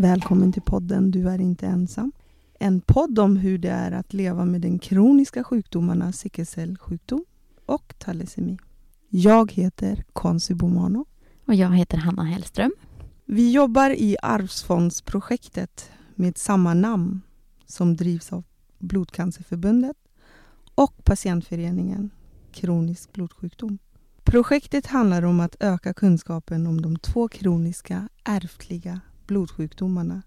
Välkommen till podden Du är inte ensam. En podd om hur det är att leva med den kroniska sjukdomarna sickelcellsjukdom och thalassemia. Jag heter Konsi Bomano. Och jag heter Hanna Hellström. Vi jobbar i Arvsfondsprojektet med samma namn som drivs av Blodcancerförbundet och patientföreningen Kronisk blodsjukdom. Projektet handlar om att öka kunskapen om de två kroniska ärftliga blodsjukdomarna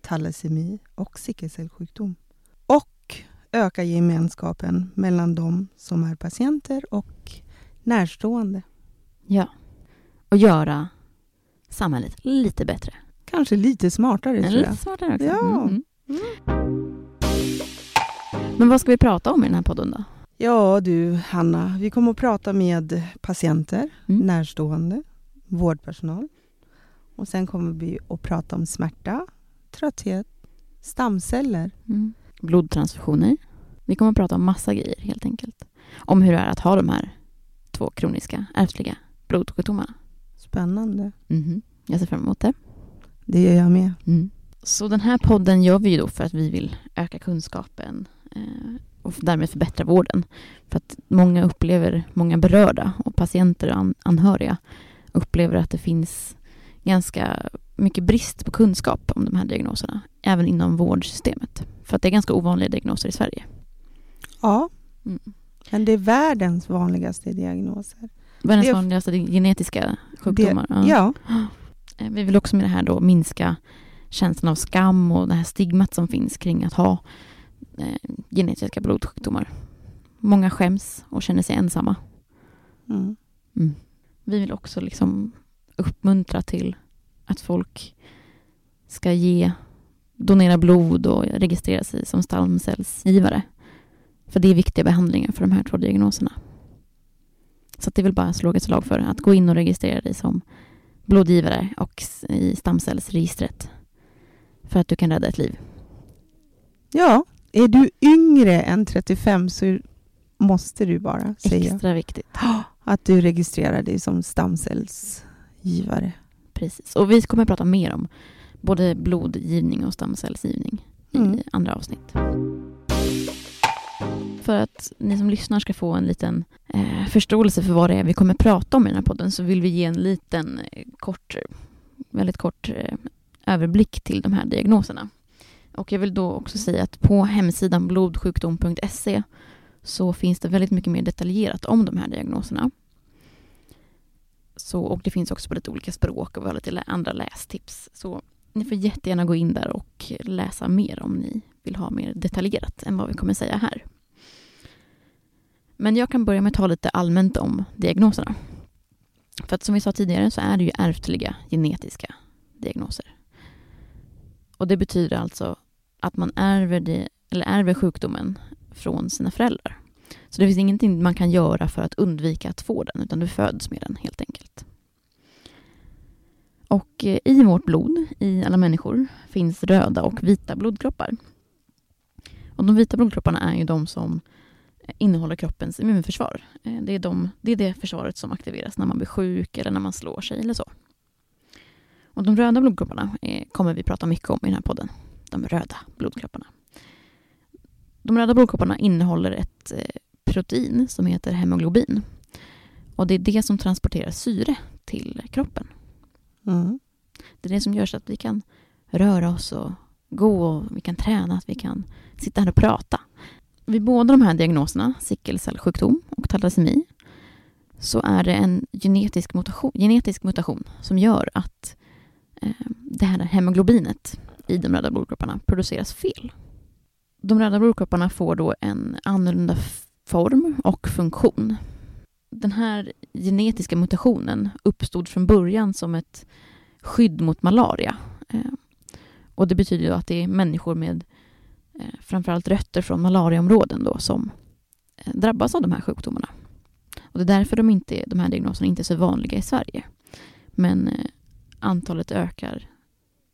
thalassemia och sickelcellsjukdom och öka gemenskapen mellan de som är patienter och närstående. Ja, och göra samhället lite bättre. Kanske lite smartare, tror Lite jag. smartare också. Ja. Mm. Men vad ska vi prata om i den här podden då? Ja du, Hanna, vi kommer att prata med patienter, Mm. närstående, vårdpersonal. Och sen kommer vi att prata om smärta, trötthet, stamceller. Mm. Blodtransfusioner. Vi kommer att prata om massa grejer helt enkelt. Om hur det är att ha de här två kroniska ärftliga blodsjukdomarna. Spännande. Mhm. Jag ser fram emot det. Det gör jag med. Mm. Så den här podden gör vi ju då för att vi vill öka kunskapen eh, och därmed förbättra vården. För att många upplever, många berörda och patienter och an, anhöriga upplever att det finns ganska mycket brist på kunskap om de här diagnoserna, även inom vårdsystemet. För att det är ganska ovanliga diagnoser i Sverige. Ja, Mm. men det är världens vanligaste diagnoser. Världens Det vanligaste genetiska sjukdomar. Det, ja. Eh, Vi vill också med det här då minska känslan av skam och det här stigmat som finns kring att ha eh, genetiska blodsjukdomar. Många skäms och känner sig ensamma. Mm. Vi vill också liksom uppmuntra till att folk ska ge, donera blod och registrera sig som stamcellsgivare. För det är viktiga behandlingar för de här två diagnoserna. Så det vill bara slå ett slag för att gå in och registrera dig som blodgivare och i stamcellsregistret. För att du kan rädda ett liv. ja, är du yngre än 35 så måste du bara säga Extra viktigt. att du registrerar dig som stamcellsgivare. Precis. Och vi kommer att prata mer om både blodgivning och stamcellsgivning Mm. i andra avsnitt. För att ni som lyssnar ska få en liten eh, förståelse för vad det är vi kommer att prata om i den här podden så vill vi ge en liten eh, kort, väldigt kort eh, överblick till de här diagnoserna. Och jag vill då också säga att på hemsidan blodsjukdom.se så finns det väldigt mycket mer detaljerat om de här diagnoserna. Så, och det finns också på lite olika språk och vi har lite andra lästips. Så ni får jättegärna gå in där och läsa mer om ni vill ha mer detaljerat än vad vi kommer säga här. Men jag kan börja med att ta lite allmänt om diagnoserna. För att som vi sa tidigare så är det ju ärftliga genetiska diagnoser. Och det betyder alltså att man ärver, eller ärver sjukdomen från sina föräldrar. Så det finns ingenting man kan göra för att undvika att få den, utan du föds med den helt enkelt. Och eh, i vårt blod, i alla människor, finns röda och vita blodkroppar. Och de vita blodkropparna är ju de som eh, innehåller kroppens immunförsvar. Eh, det är, de, det är det försvaret som aktiveras när man blir sjuk eller när man slår sig eller så. Och de röda blodkropparna kommer vi prata mycket om i den här podden. De röda blodkropparna. De röda blodkropparna innehåller ett eh, protein som heter hemoglobin. Och det är det som transporterar syre till kroppen. Mm. Det är det som gör så att vi kan röra oss och gå och vi kan träna, att vi kan sitta här och prata. Vid båda de här diagnoserna, sickelcellsjukdom och thalassemia, så är det en genetisk mutation, genetisk mutation som gör att eh, det här hemoglobinet i de röda blodkropparna produceras fel. De röda blodkropparna får då en annorlunda form och funktion. Den här genetiska mutationen uppstod från början som ett skydd mot malaria. Eh, och det betyder att det är människor med eh, framförallt rötter från malariaområden då som eh, drabbas av de här sjukdomarna. Och det är därför de, inte, de här diagnoserna inte är så vanliga i Sverige. Men antalet ökar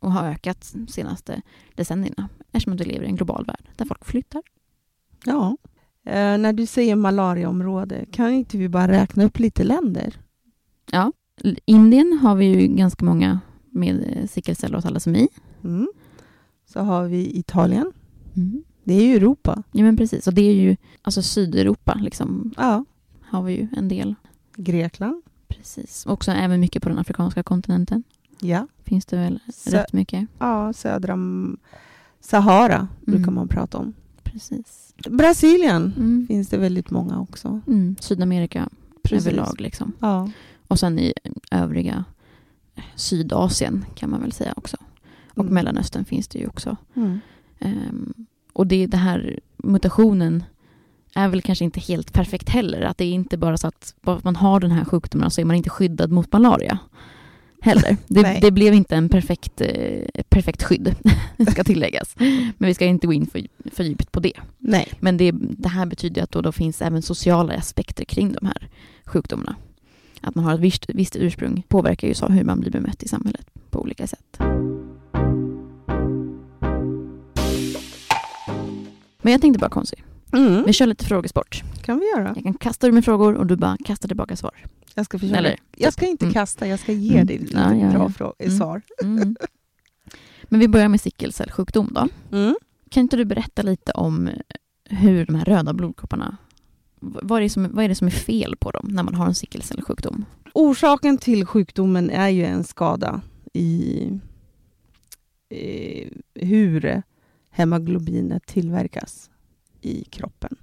och har ökat de senaste decennierna eftersom vi lever i en global värld där folk flyttar. Ja. Eh, när du säger malariaområde, kan inte vi bara räkna upp lite länder? Ja, Indien har vi ju ganska många med eh, sickelcell och thalassemia. Mm. Så har vi Italien. Mm. Det är ju Europa. Ja men precis, och det är ju alltså Sydeuropa liksom Ja. har vi ju en del. Grekland. Precis. Också även mycket på den afrikanska kontinenten. Ja. Finns det väl Sö- rätt mycket. ja, södra Sahara brukar Mm. man prata om. Precis. Brasilien Mm. finns det väldigt många också. Mm. Sydamerika överlag liksom. Ja. Och sen i övriga Sydasien kan man väl säga också. Och Mm. Mellanöstern finns det ju också. Ehm, och det, det här mutationen är väl kanske inte helt perfekt heller. Att det är inte bara så att bara att man har den här sjukdomen så är man inte skyddad mot malaria. Heller. Det, det blev inte en perfekt, eh, perfekt skydd, ska tilläggas. Men vi ska inte gå in för, för djupt på det. Nej. Men det, det här betyder att då, då finns även sociala aspekter kring de här sjukdomarna. Att man har ett visst, visst ursprung påverkar ju så hur man blir bemött i samhället på olika sätt. Men jag tänkte bara konstigt. Mm. Vi kör lite frågesport. kan vi göra. Jag kan kasta ur mig frågor och du bara kastar tillbaka svar. Jag ska försöka. Eller, jag ska inte Mm. kasta, jag ska ge Mm. dig lite Ja, ja, bra ja. frå- Mm. svar. Mm. Men vi börjar med sickelcellsjukdom då. Mm. Kan inte du berätta lite om hur de här röda blodkropparna, vad är, det som, vad är det som är fel på dem när man har en sickelcellsjukdom? Orsaken till sjukdomen är ju en skada i eh, hur hemoglobinet tillverkas i kroppen.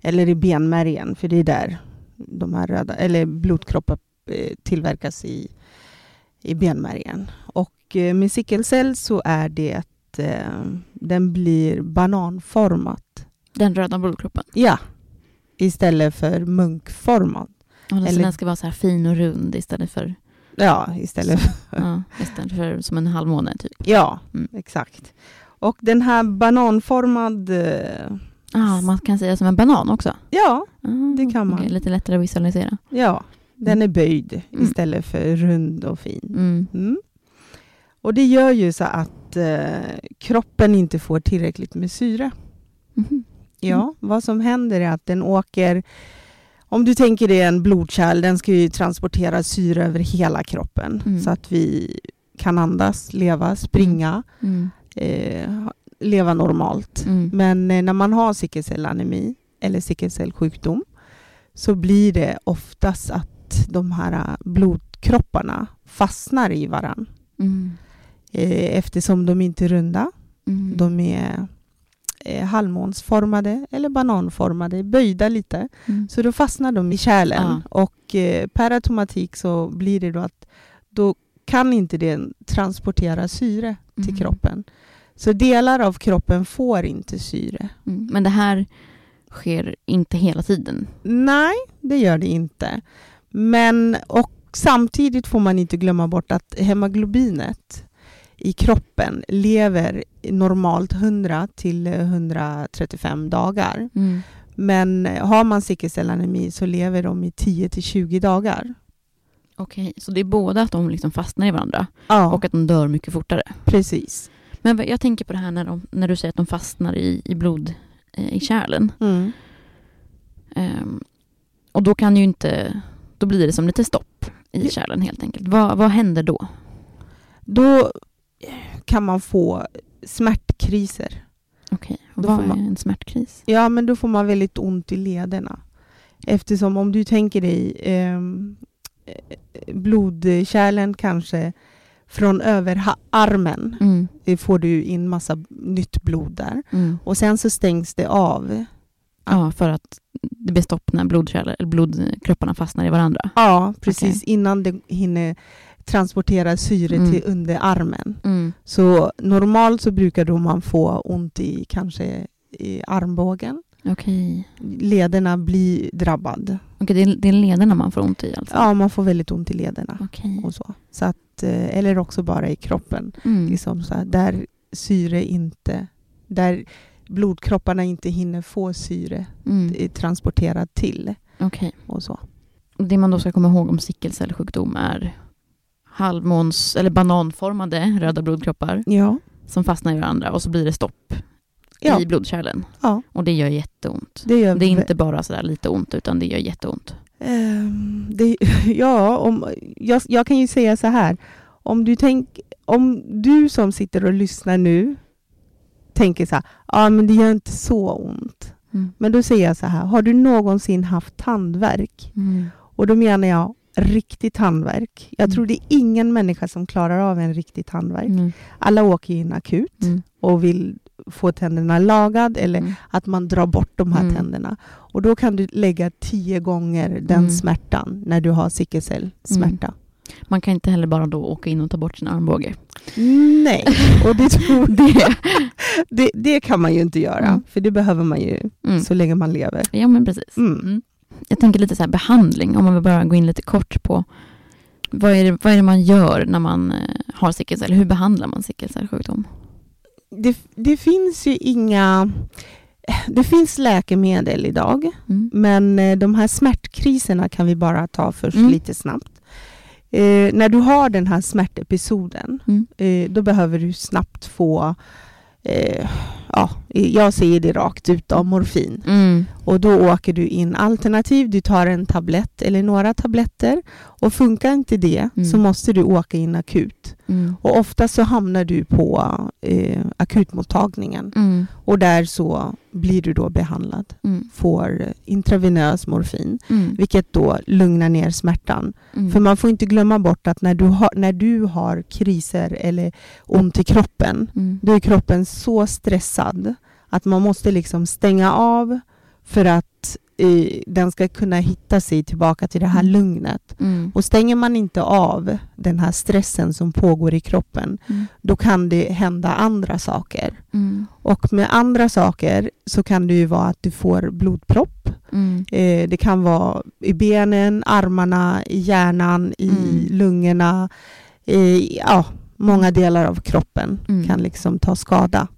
Eller i benmärgen, för det är där de här röda, eller blodkroppar eh, tillverkas i, i benmärgen. Och eh, med sickelcell så är det att eh, den blir bananformat. Den röda blodkroppen. Ja, istället för munkformad. Och den, Eller- den ska vara så här fin och rund istället för, Ja, istället ja, istället för som en halvmåne typ. Ja, Mm. exakt. Och den här bananformad... Ah, man kan säga som en banan också. Ja, Ah, Det kan man. okej, lite lättare att visualisera. ja, den är böjd Mm. istället för rund och fin. Mm. Mm. Och det gör ju så att eh, kroppen inte får tillräckligt med syre. Mhm. Ja, vad som händer är att den åker... Om du tänker dig en blodkärl, den ska ju transportera syre över hela kroppen Mm. så att vi kan andas, leva, springa, Mm. eh, leva normalt. Mm. Men eh, när man har sickelcellanemi eller sickelcellsjukdom så blir det oftast att de här eh, blodkropparna fastnar i varann. Mm. Eh, eftersom de inte är runda. Mm. De är halvmånsformade eller bananformade, böjda lite. Mm. Så då fastnar de i kärlen. Ja. Och eh, per automatik så blir det då att då kan inte den transportera syre till Mm. kroppen. Så delar av kroppen får inte syre. Mm. Men det här sker inte hela tiden. Nej, det gör det inte. Men och samtidigt får man inte glömma bort att hemoglobinet i kroppen lever normalt 100 till 135 dagar. Mm. Men har man sickelcellanemi så lever de i 10 till 20 dagar. Okej, så det är både att de liksom fastnar i varandra Ja, och att de dör mycket fortare. precis. Men jag tänker på det här när, de, när du säger att de fastnar i, i blod eh, i kärlen. Mm. Ehm, och då kan ju inte, då blir det som lite stopp i kärlen helt enkelt. Vad, vad händer då? Då kan man få smärtkriser. Okej, Då vad man- är en smärtkris? Ja, men då får man väldigt ont i lederna. Eftersom om du tänker dig ehm, eh, blodkärlen kanske från över ha- armen Mm. får du in massa nytt blod där. Mm. Och sen så stängs det av. Ja, för att det blir stopp när blodkärl, blodkropparna fastnar i varandra. Ja, precis innan det hinner transportera syre Mm. till under armen. Mm. Så normalt så brukar då man få ont i kanske i armbågen. Okej. Lederna blir drabbad. Okej, det, är, det är lederna man får ont i alltså? Ja, man får väldigt ont i lederna. Okej. och så. så att, eh, eller också bara i kroppen. Mm. Liksom så här, där syre inte... Där blodkropparna inte hinner få syre Mm. transporterat till. Okej. Och så. Det man då ska komma ihåg om sickelcellsjukdom är halvmåns eller bananformade röda blodkroppar Ja. som fastnar i varandra och så blir det stopp Ja. i blodkärlen. ja, Och det gör jätteont. det gör Det är inte bara sådär lite ont utan det gör jätteont. Ehm, det, ja, om, jag, jag kan ju säga så här. Om du, tänk, om du som sitter och lyssnar nu tänker så här, ja men det gör inte så ont. Mm. Men då säger jag så här, har du någonsin haft tandvärk? Mm. Och då menar jag riktig tandvärk. Jag Mm. tror det är ingen människa som klarar av en riktig tandvärk. Mm. Alla åker in akut Mm. och vill få tänderna lagad eller Mm. att man drar bort de här Mm. tänderna. Och då kan du lägga tio gånger den Mm. smärtan när du har sickelcellsmärta. Man kan inte heller bara då åka in och ta bort sin armbåge. Nej, och det, Det. det, det kan man ju inte göra. Mm. För det behöver man ju Mm. så länge man lever. Ja, men precis. Mm. Mm. Jag tänker lite så här behandling, om man vill bara gå in lite kort på vad är det, vad är det man gör när man eh, har sickelcell? Hur behandlar man sickelcellsjukdom? Det, det finns ju inga... Det finns läkemedel idag, Mm. men eh, de här smärtkriserna kan vi bara ta först Mm. lite snabbt. Eh, när du har den här smärtepisoden, Mm. eh, då behöver du snabbt få, eh, ja, jag säger det rakt ut, av morfin. Mm. Och då åker du in alternativ, du tar en tablett eller några tabletter och funkar inte det Mm. så måste du åka in akut. Mm. Och ofta så hamnar du på eh, akutmottagningen Mm. och där så blir du då behandlad, Mm. får intravenös morfin, Mm. vilket då lugnar ner smärtan. Mm. För man får inte glömma bort att när du har, när du har kriser eller ont i kroppen, Mm. då är kroppen så stressad att man måste liksom stänga av för att den ska kunna hitta sig tillbaka till det här Mm. lugnet. Mm. Och stänger man inte av den här stressen som pågår i kroppen, Mm. då kan det hända andra saker. Mm. Och med andra saker så kan det ju vara att du får blodpropp. Mm. Eh, det kan vara i benen, armarna, i hjärnan, i Mm. lungorna. I, ja, många delar av kroppen kan liksom ta skada.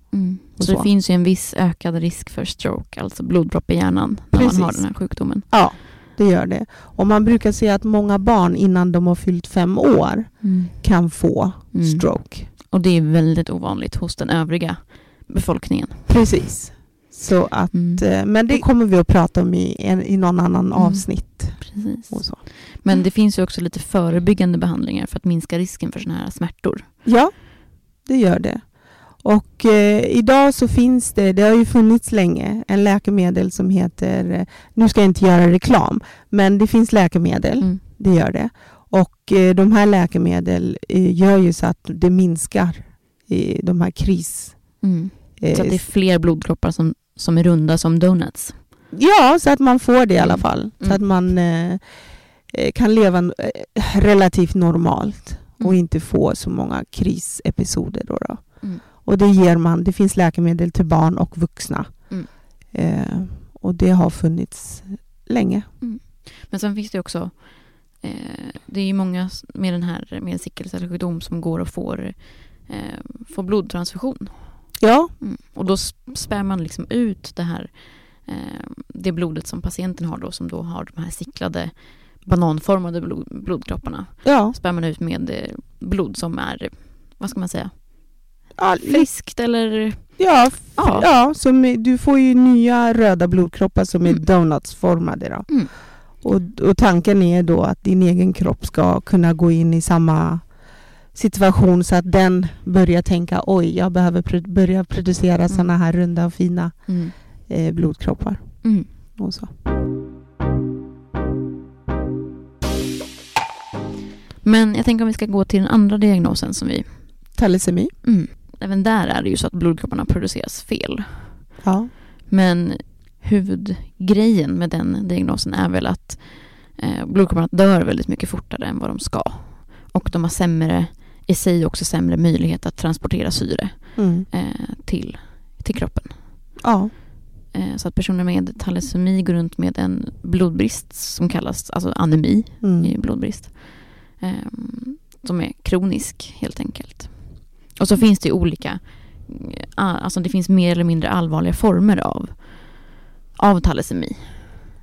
Mm. Så, så. det finns ju en viss ökad risk för stroke, alltså blodpropp i hjärnan, när man har Precis. den här sjukdomen. Ja, det gör det. Och man brukar säga att många barn innan de har fyllt fem år kan få Mm. stroke. Och det är väldigt ovanligt hos den övriga befolkningen. Precis. Så att, Mm. eh, men det kommer vi att prata om i, en, i någon annan Mm. avsnitt. Precis. Men det finns ju också lite förebyggande behandlingar för att minska risken för sådana här smärtor. Ja, det gör det. Och eh, idag så finns det, det har ju funnits länge, en läkemedel som heter, eh, nu ska jag inte göra reklam, men det finns läkemedel, Mm. det gör det. Och eh, de här läkemedel eh, gör ju så att det minskar eh, de här kris... Mm. eh, Så att det är fler blodkroppar som, som är runda som donuts. Ja, så att man får det i alla Mm. fall. Så Mm. att man eh, kan leva relativt normalt och Mm. inte få så många krisepisoder. Då då. Mm. Och det ger man, det finns läkemedel till barn och vuxna. Mm. Eh, och det har funnits länge. Men sen finns det också, eh, det är ju många med den här med sickelcellsjukdom som går och får, eh, får blodtransfusion. Ja, Mm. Och då spär man liksom ut det här, eh, det blodet som patienten har då, som då har de här sicklade bananformade blod, blodkropparna. ja. Spär man ut med eh, blod som är, vad ska man säga, Ja, li- friskt eller ja, Ja. ja som, du får ju nya röda blodkroppar som är Mm. donutsformade. Då. Mm. Och, och tanken är då att din egen kropp ska kunna gå in i samma situation så att den börjar tänka oj, jag behöver pro- börja producera Mm. sådana här runda och fina mm. eh, blodkroppar. Mm. Och så. Men jag tänker om vi ska gå till den andra diagnosen som vi... Thalasemi. Mm. Även där är det ju så att blodkropparna produceras fel. Ja. Men huvudgrejen med den diagnosen är väl att eh, blodkropparna dör väldigt mycket fortare än vad de ska. Och de har sämre, i sig också sämre möjlighet att transportera syre Mm. eh, till, till kroppen. ja. Eh, så att personer med thalasemi går runt med en blodbrist som kallas alltså anemi Mm. i blodbrist. Eh, som är kronisk helt enkelt. Och så finns det olika, eh, alltså det finns mer eller mindre allvarliga former av, av thalasemi.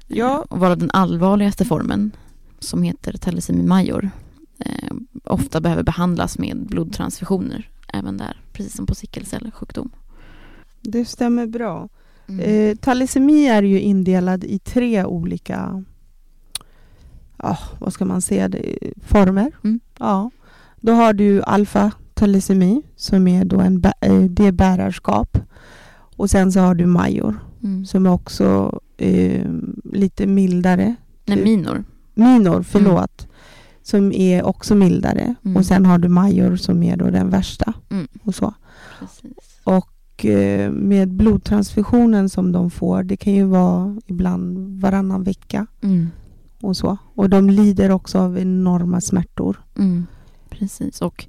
Ja. Eh, och varav den allvarligaste formen, som heter thalasemi major, eh, ofta behöver behandlas med blodtransfusioner. Även där, precis som på sickelcellsjukdom. Det stämmer bra. Mm. Eh, thalasemi är ju indelad i tre olika ja, vad ska man säga, former. Mm. Ja. Då har du alfa talasemi som är då en eh, det är bärarskap. Och sen så har du major Mm. som är också eh, lite mildare. Nej, minor. Minor, förlåt. Som är också mildare. Mm. Och sen har du major som är då den värsta. Mm. Och så. Precis. Och eh, med blodtransfusionen som de får, det kan ju vara ibland varannan vecka Mm. och så. Och de lider också av enorma smärtor. Mm. Precis. Och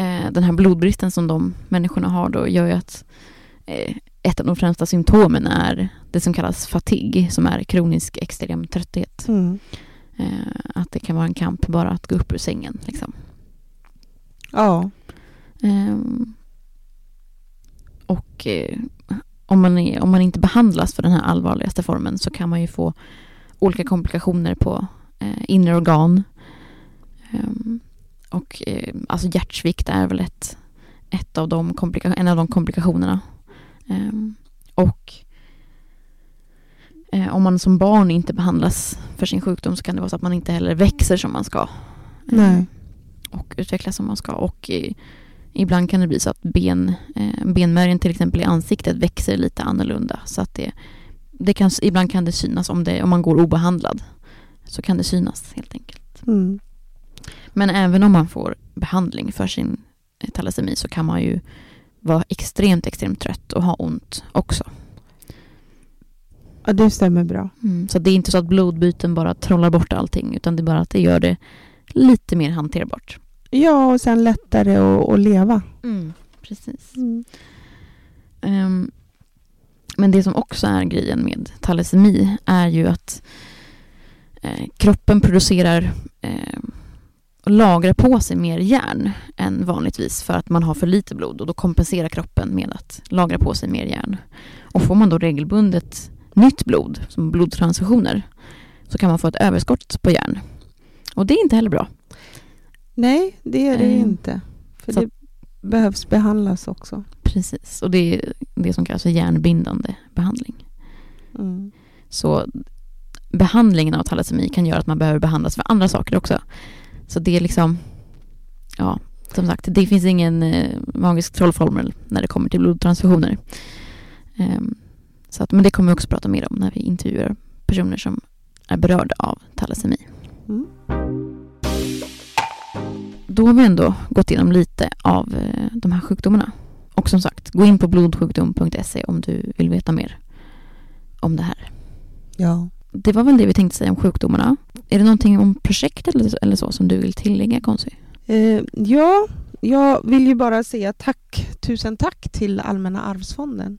eh, den här blodbristen som de människorna har då gör ju att eh, ett av de främsta symptomen är det som kallas fatig, som är kronisk extrem trötthet. Mm. Eh, att det kan vara en kamp bara att gå upp ur sängen. Liksom. Ja. Ehm, och eh, om, man är, om man inte behandlas för den här allvarligaste formen så kan man ju få olika komplikationer på eh, inre organ. Ehm, och eh, alltså hjärtsvikt är väl ett, ett av de komplika- en av de komplikationerna. Ehm, och eh, om man som barn inte behandlas för sin sjukdom så kan det vara så att man inte heller växer som man ska. Nej. och utvecklas som man ska. Och eh, ibland kan det bli så att ben, benmärgen till exempel i ansiktet växer lite annorlunda. Så att det, det kan, ibland kan det synas om, det, om man går obehandlad. Så kan det synas helt enkelt. Mm. Men även om man får behandling för sin eh, talasemi så kan man ju vara extremt, extremt trött och ha ont också. ja, det stämmer bra. Mm. Så det är inte så att blodbyten bara trollar bort allting utan det är bara att det gör det lite mer hanterbart. Ja, och sen lättare att, att leva. Precis. Mm. Ehm, men det som också är grejen med talasemi är ju att eh, kroppen producerar eh, lagrar på sig mer järn än vanligtvis för att man har för lite blod och då kompenserar kroppen med att lagra på sig mer järn. Och får man då regelbundet nytt blod, som blodtransfusioner, så kan man få ett överskott på järn. Och det är inte heller bra. Nej, det är det Eh, inte. För det behövs behandlas också. Precis, och det är det som kallas för järnbindande behandling. Mm. Så behandlingen av talasemi kan göra att man behöver behandlas för andra saker också. Så det är liksom, ja, som sagt, det finns ingen eh, magisk trollformel när det kommer till blodtransfusioner. Ehm, så att, men det kommer vi också prata mer om när vi intervjuar personer som är berörda av talasemi. Mm. Då har vi ändå gått igenom lite av eh, de här sjukdomarna. Och som sagt, gå in på blodsjukdom.se om du vill veta mer om det här. Ja. Det var väl det vi tänkte säga om sjukdomarna. Är det någonting om projektet eller, så som du vill tillägga, Konsy? Eh, ja, jag vill ju bara säga tack, tusen tack till Allmänna arvsfonden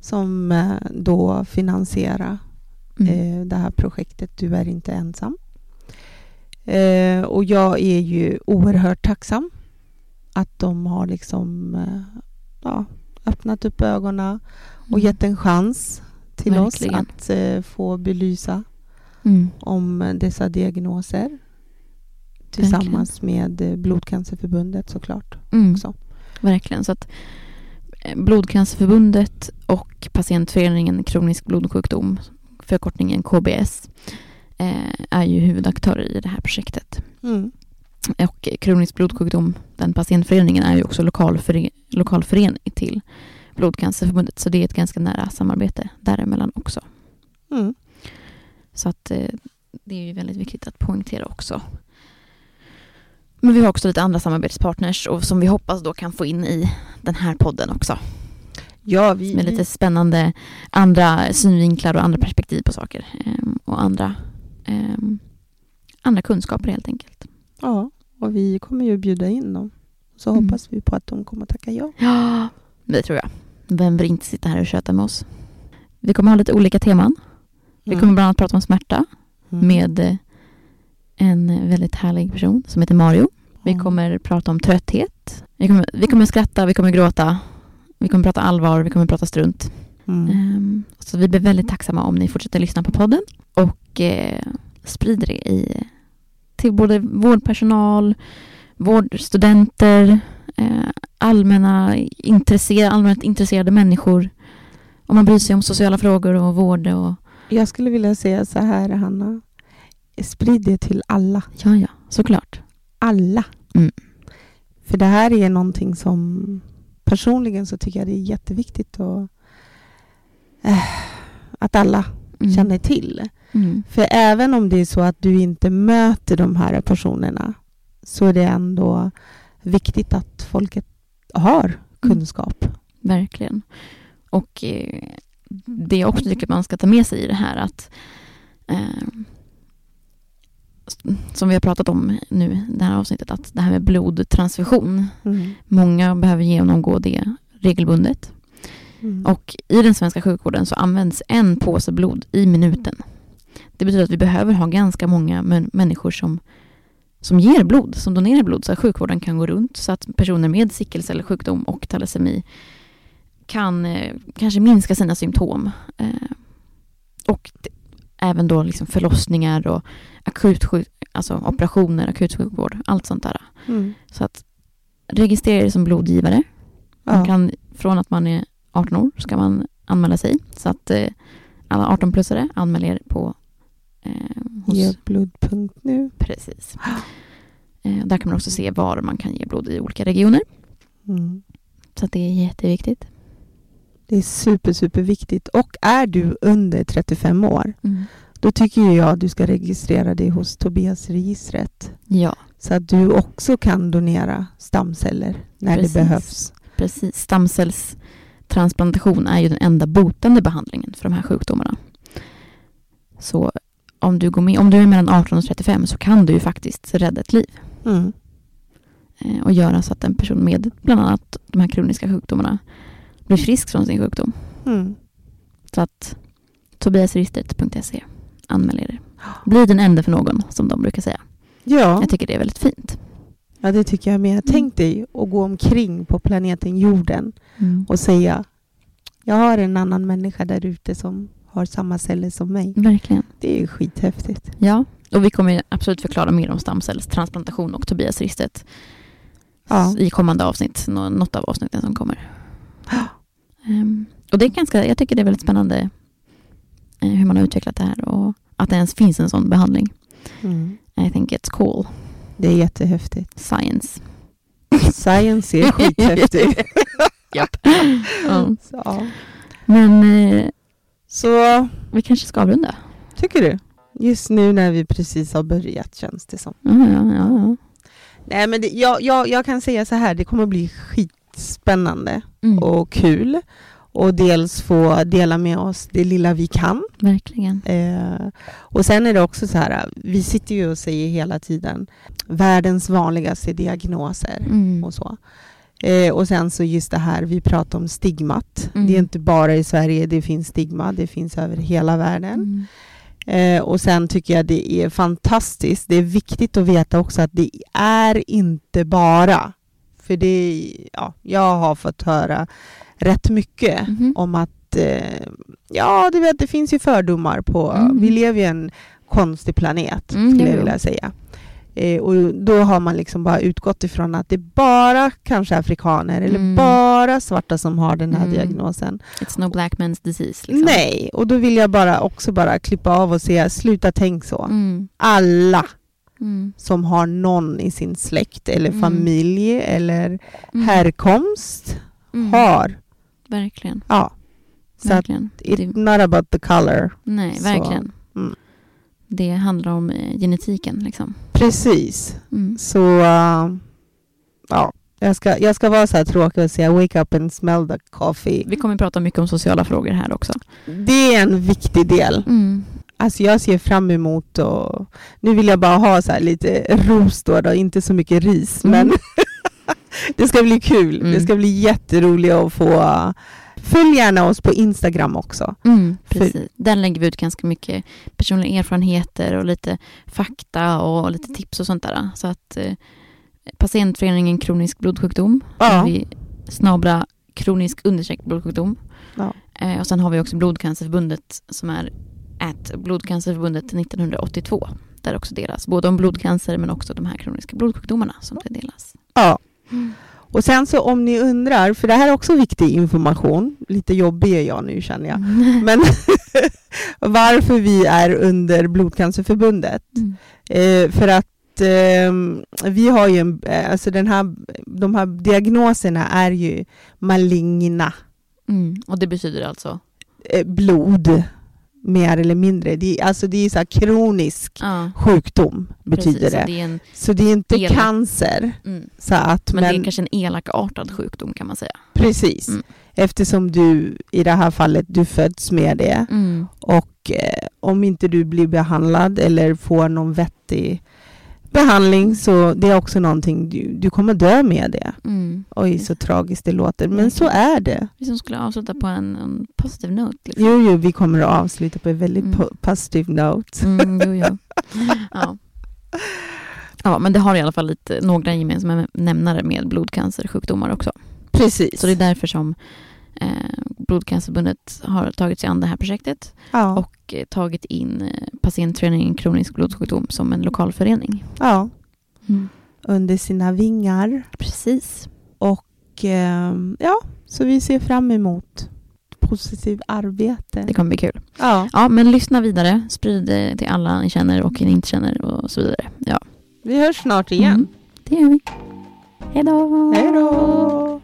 som eh, då finansierar Mm. eh, det här projektet Du är inte ensam. Eh, och jag är ju oerhört tacksam att de har liksom eh, ja, öppnat upp ögonen och Mm. gett en chans till Verkligen. oss att eh, få belysa Mm. om dessa diagnoser tillsammans med eh, Blodcancerförbundet såklart. Mm. också. Verkligen. Så att eh, Blodcancerförbundet och patientföreningen Kronisk blodsjukdom, förkortningen KBS, eh, är ju huvudaktörer i det här projektet. Mm. Och kronisk blodsjukdom, den patientföreningen, är ju också lokalföre- lokalförening till Blodcancerförbundet. Så det är ett ganska nära samarbete däremellan också. Mm. Så att eh, det är ju väldigt viktigt att poängtera också. Men vi har också lite andra samarbetspartners och som vi hoppas då kan få in i den här podden också. Ja, vi, Med lite spännande andra synvinklar och andra perspektiv på saker. ehm, och andra, ehm, andra kunskaper helt enkelt. ja, och vi kommer ju bjuda in dem. Så Mm. hoppas vi på att de kommer tacka ja. Ja, det tror jag. Vem vill inte sitta här och köta med oss? Vi kommer ha lite olika teman. Vi kommer bland annat prata om smärta Mm. med eh, en väldigt härlig person som heter Mario. Vi kommer prata om trötthet. Vi kommer, vi kommer skratta, vi kommer gråta. Vi kommer prata allvar, vi kommer prata strunt. Mm. Ehm, så vi blir väldigt tacksamma om ni fortsätter lyssna på podden och eh, sprider det i, till både vårdpersonal, vårdstudenter, eh, allmänna intresser, allmänt intresserade människor. Om man bryr sig om sociala frågor och vård och Jag skulle vilja säga så här, Hanna. Sprid det till alla. ja, ja, såklart. Alla. Mm. För det här är någonting som personligen så tycker jag det är jätteviktigt och, eh, att alla Mm. känner till. Mm. För även om det är så att du inte möter de här personerna så är det ändå viktigt att folket har kunskap. Verkligen. Och eh, det jag också tycker att man ska ta med sig i det här att eh, som vi har pratat om nu i det här avsnittet, att det här med blodtransfusion. Mm. Många behöver genomgå det regelbundet. Mm. Och i den svenska sjukvården så används en påse blod i minuten. Det betyder att vi behöver ha ganska många män- människor som, som ger blod, som donerar blod, så att sjukvården kan gå runt, så att personer med sickelcellsjukdom och thalassemi kan eh, kanske minska sina symptom. Eh, och även då liksom förlossningar och akutsjuk, alltså operationer, akutsjukvård, allt sånt där. Mm. Så att registrera dig som blodgivare. Man Ja. kan, från att man är 18 år ska man anmäla sig. Så att eh, alla 18-plussare anmäler er på eh, hos... Geblod.nu. Precis. Eh, där kan man också se var man kan ge blod i olika regioner. Mm. Så att det är jätteviktigt. Det är super, super viktigt. Och är du under 35 år, Mm. då tycker jag att du ska registrera dig hos Tobias-registret. Ja, Så att du också kan donera stamceller när Precis. det behövs. precis. Stamcellstransplantation är ju den enda botande behandlingen för de här sjukdomarna. Så om du, går med, om du är mellan 18 och 35 så kan du ju faktiskt rädda ett liv. Mm. eh, och göra så att en person med bland annat de här kroniska sjukdomarna blir frisk från sin sjukdom. Mm. Så att tobiasregistret.se anmäl er. Bli den enda för någon, som de brukar säga. Ja, Jag tycker det är väldigt fint. ja, det tycker jag med. Tänk dig att gå omkring på planeten jorden och säga jag har en annan människa där ute som har samma celler som mig. Verkligen. Det är skithäftigt. Ja, och vi kommer absolut förklara mer om stamcellstransplantation och Tobiasregistret Ja. i kommande avsnitt, nå- något av avsnitten som kommer. Ehm, och det är ganska, jag tycker det är väldigt spännande eh, hur man har utvecklat det här och att det ens finns en sån behandling. Mm. I think it's cool. Det är jättehäftigt. Science. Science är skithäftigt. Japp. Ja. Så. Men eh, Så vi kanske ska avrunda. tycker du? Just nu när vi precis har börjat känns det som. Ja, ja, ja, ja. Nej men det, jag, jag, jag kan säga så här, det kommer bli skitspännande Mm. och kul. Och dels få dela med oss det lilla vi kan. Verkligen. Eh, och sen är det också så här, vi sitter ju och säger hela tiden världens vanligaste diagnoser Mm. och så. Eh, och sen så just det här, vi pratar om stigmat. Mm. Det är inte bara i Sverige det finns stigma, det finns över hela världen. Mm. Eh, och sen tycker jag det är fantastiskt. Det är viktigt att veta också att det är inte bara, för det, ja, jag har fått höra rätt mycket Mhm. om att, eh, ja du vet det finns ju fördomar på, Mm. vi lever i en konstig planet Mm, skulle jag vilja säga. Eh, och då har man liksom bara utgått ifrån att det är bara kanske afrikaner eller Mm. bara svarta som har den här Mm. diagnosen. It's no black man's disease. Liksom. Nej, och då vill jag bara också bara klippa av och säga sluta tänk så. Mm. Alla Mm. som har någon i sin släkt eller Mm. familj eller Mm. härkomst Mm. har. Verkligen. Ja. Så att verkligen. it's Det, not about the color. nej, så, verkligen. mm. Det handlar om eh, genetiken. Liksom. Precis. Mm. Så uh, ja, jag ska, jag ska vara så här tråkig och säga wake up and smell the coffee. Vi kommer prata mycket om sociala frågor här också. Det är en viktig del. Mm. Alltså jag ser fram emot och nu vill jag bara ha så här lite ros då, då inte så mycket ris Mm. men det ska bli kul. Mm. Det ska bli jätteroligt att få Följ gärna oss på Instagram också. Mm, precis. Där lägger vi ut ganska mycket personliga erfarenheter och lite fakta och lite tips och sånt där. Så att eh, patientföreningen kronisk blodsjukdom, Ja. vi snabla kronisk understreck blodsjukdom. Ja. Eh, och sen har vi också Blodcancerförbundet som är at Blodcancerförbundet 1982. Där också delas både om blodcancer men också de här kroniska blodsjukdomarna som det delas. Ja. Och sen så om ni undrar, för det här är också viktig information, lite jobbig är jag nu känner jag, Mm. men varför vi är under Blodcancerförbundet. Mm. Eh, för att att eh, vi har ju en, eh, alltså den här, de här diagnoserna är ju maligna Mm. Och det betyder alltså? eh, blod, mer eller mindre. Det, är- alltså det är så kronisk Ja, sjukdom, betyder precis. Så det. det är en, Så det är inte Elak. cancer. mm. Så att, Men, men det är kanske en elakartad sjukdom kan man säga. precis. Mm. Eftersom du i det här fallet, du föds med det. Mm. Och eh, om inte du blir behandlad eller får någon vettig behandling så det är också någonting du, du kommer dö med det. Mm. Oj, så tragiskt det låter, men så är det. Vi som skulle avsluta på en, en positiv note. Liksom. Jo, jo, vi kommer att avsluta på en väldigt Mm. po- positive note. Mm, jo, jo. Ja. ja, men det har i alla fall lite, några gemensamma nämnare med blodcancersjukdomar också. Precis. Så det är därför som eh, Blodcancerförbundet har tagit sig an det här projektet ja, och eh, tagit in eh, patientföreningen kronisk blodsjukdom som en lokalförening. ja, under sina vingar. Precis. Och ehm, ja, så vi ser fram emot positivt arbete. Det kommer bli kul. Ja, Ja, men lyssna vidare. Sprid det till alla ni känner och ni inte känner och så vidare. Ja, vi hörs snart igen. Mm. det gör vi. Hej då! Hej då!